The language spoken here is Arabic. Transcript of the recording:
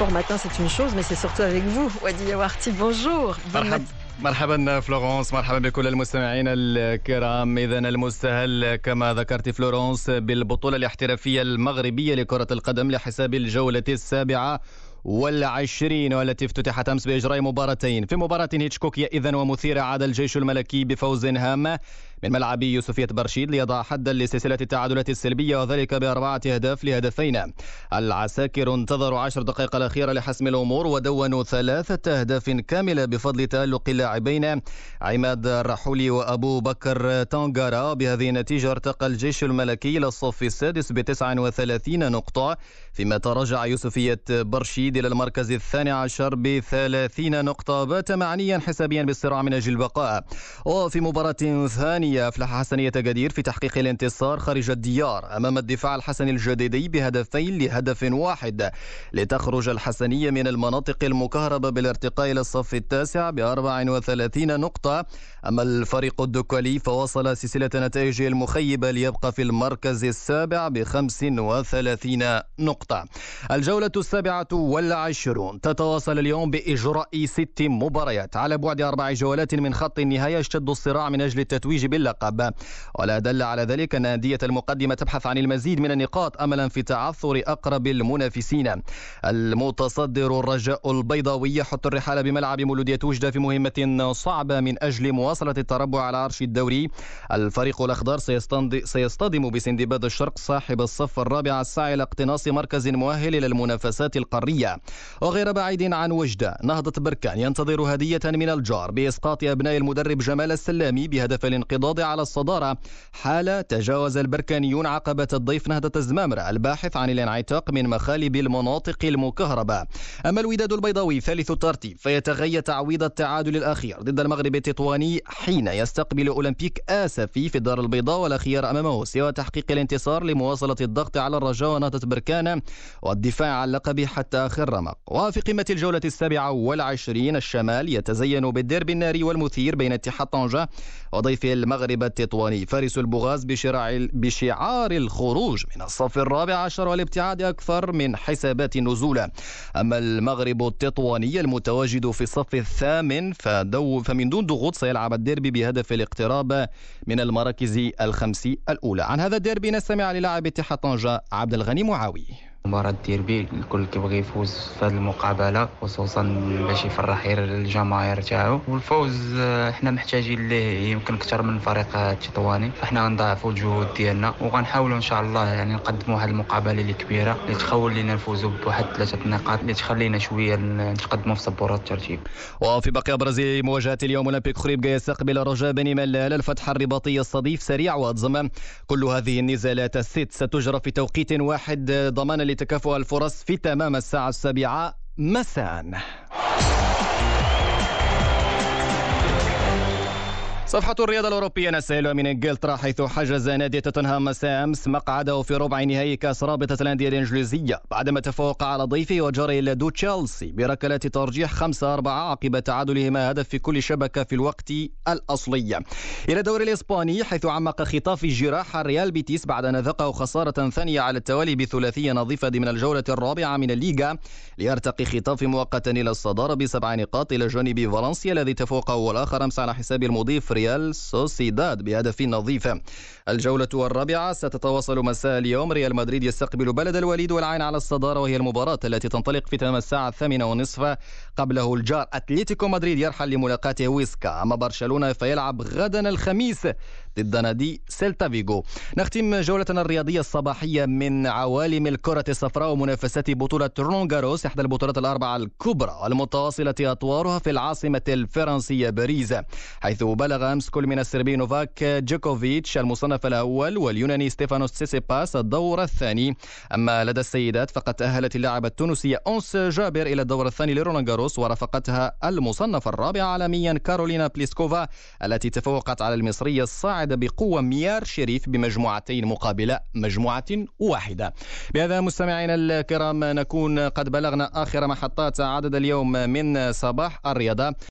sport matin, c'est une chose, mais c'est surtout avec vous, Wadi Yawarti. Bonjour. مرحبا مرحبا فلورنس مرحبا بكل المستمعين الكرام اذا المستهل كما ذكرت فلورنس بالبطوله الاحترافيه المغربيه لكره القدم لحساب الجوله السابعه والعشرين والتي افتتحت أمس بإجراء مباراتين في مباراة هيتشكوكية إذا ومثيرة عاد الجيش الملكي بفوز هام من ملعب يوسفية برشيد ليضع حدا لسلسلة التعادلات السلبية وذلك بأربعة أهداف لهدفين. العساكر انتظروا عشر دقائق الأخيرة لحسم الأمور ودونوا ثلاثة أهداف كاملة بفضل تألق اللاعبين. عماد الرحولي وأبو بكر تانغارا بهذه النتيجة ارتقى الجيش الملكي إلى الصف السادس ب 39 نقطة فيما تراجع يوسفية برشيد إلى المركز الثاني عشر ب 30 نقطة بات معنيا حسابيا بالصراع من أجل البقاء. وفي مباراة ثانية الحسنية أفلح حسنية جدير في تحقيق الانتصار خارج الديار أمام الدفاع الحسني الجديدي بهدفين لهدف واحد. لتخرج الحسنية من المناطق المكهربة بالارتقاء إلى الصف التاسع ب 34 نقطة. أما الفريق الدكالي فواصل سلسلة نتائجه المخيبة ليبقى في المركز السابع ب 35 نقطة. الجولة السابعة والعشرون تتواصل اليوم بإجراء ست مباريات. على بعد أربع جولات من خط النهاية يشتد الصراع من أجل التتويج باللقب ولا دل على ذلك أن أندية المقدمة تبحث عن المزيد من النقاط أملا في تعثر أقرب المنافسين. المتصدر الرجاء البيضاوي يحط الرحال بملعب مولودية وجدة في مهمة صعبة من أجل مواصلة التربع على عرش الدوري. الفريق الأخضر سيصطدم بسندباد الشرق صاحب الصف الرابع الساعي لاقتناص مركز مؤهل إلى المنافسات القارية. وغير بعيد عن وجدة نهضة بركان ينتظر هدية من الجار بإسقاط أبناء المدرب جمال السلامي بهدف الانقضاض على الصدارة. حال تجاوز البركانيون عقبة الضيف نهضة الزمامرة الباحث عن الانعتاق من مخالب المناطق المكهربة. أما الوداد البيضاوي ثالث الترتيب فيتغير تعويض التعادل الأخير ضد المغرب التطواني حين يستقبل أولمبيك آسفي في الدار البيضاء والأخير أمامه سوى تحقيق الانتصار لمواصلة الضغط على الرجاء ونهضة بركان والدفاع عن اللقب حتى آخر رمق. وفي قمة الجولة السابعة والعشرين الشمال يتزين بالديربي الناري والمثير بين اتحاد طنجة وضيف المغرب التطواني فارس البغاز بشعار الخروج. من الصف الرابع عشر والابتعاد أكثر من حسابات النزول أما المغرب التطواني المتواجد في الصف الثامن فدو فمن دون ضغوط سيلعب الديربي بهدف الاقتراب من المراكز الخمس الأولى. عن هذا الديربي نستمع للاعب اتحاد طنجة عبد الغني معاوي. مباراة ديربي الكل كيبغي يفوز في هذه المقابلة خصوصا باش يفرح الجماهير تاعو. والفوز آه، حنا محتاجين ليه يمكن أكثر من فريق التطواني فاحنا غنضاعفوا الجهود ديالنا وغنحاولوا إن شاء الله يعني نقدموا واحد المقابلة اللي كبيرة اللي تخول لنا نفوزوا بواحد ثلاثة نقاط اللي تخلينا شوية نتقدموا في سبورة الترتيب. وفي بقية ابرز مواجهة اليوم أولمبيك خريب يستقبل رجاء بني ملال الفتح الرباطي الصديف سريع واضزم كل هذه النزالات الست ستجرى في توقيت واحد ضمانا لتكافؤ الفرص في تمام الساعة السابعة. مساء. صفحة الرياضة الأوروبية نسأل من إنجلترا حيث حجز نادي توتنهام مساء أمس مقعده في ربع نهائي كأس رابطة الأندية الإنجليزية. بعدما تفوق على ضيفه إلى دو تشيلسي بركلات ترجيح 5-4 عقب تعادلهما هدف في كل شبكة في الوقت الأصلي. إلى الدوري الإسباني حيث عمق خطاف جراح الريال بيتيس بعد أن ذاقه خسارة ثانية على التوالي بثلاثية نظيفة من الجولة الرابعة من الليغا. ليرتقي خطاف مؤقتا إلى الصدارة بسبع نقاط إلى جانب فالنسيا الذي تفوق أول آخر أمس على حساب المضيف ريال سوسيداد بهدف نظيف. الجولة الرابعة ستتواصل مساء اليوم. ريال مدريد يستقبل بلد الوليد والعين على الصدارة وهي المباراة التي تنطلق في تمام الساعة الثامنة ونصف قبله الجار أتليتيكو مدريد. يرحل لملاقاة ويسكا. أما برشلونة فيلعب غدا الخميس ضد نادي سيلتا فيغو. نختم جولتنا الرياضية الصباحية من عوالم الكرة الصفراء ومنافسات بطولة رولان غاروس إحدى البطولات الأربعة الكبرى المتواصلة أطوارها في العاصمة الفرنسية باريس حيث بلغ أمس كل من السربي نوفاك جوكوفيتش المصنف الأول واليوناني ستيفانوس تسيتسيباس الدور الثاني. أما لدى السيدات فقد تأهلت اللاعبة التونسية أونس جابر إلى الدور الثاني لرولان غاروس ورافقتها المصنف الرابع عالميا كارولينا بليسكوفا التي تفوقت على المصرية الصاعدة بقوة ميار شريف بمجموعتين مقابل مجموعة واحدة. بهذا مستمعينا الكرام نكون قد بلغنا آخر محطات عدد اليوم من صباح الرياضة.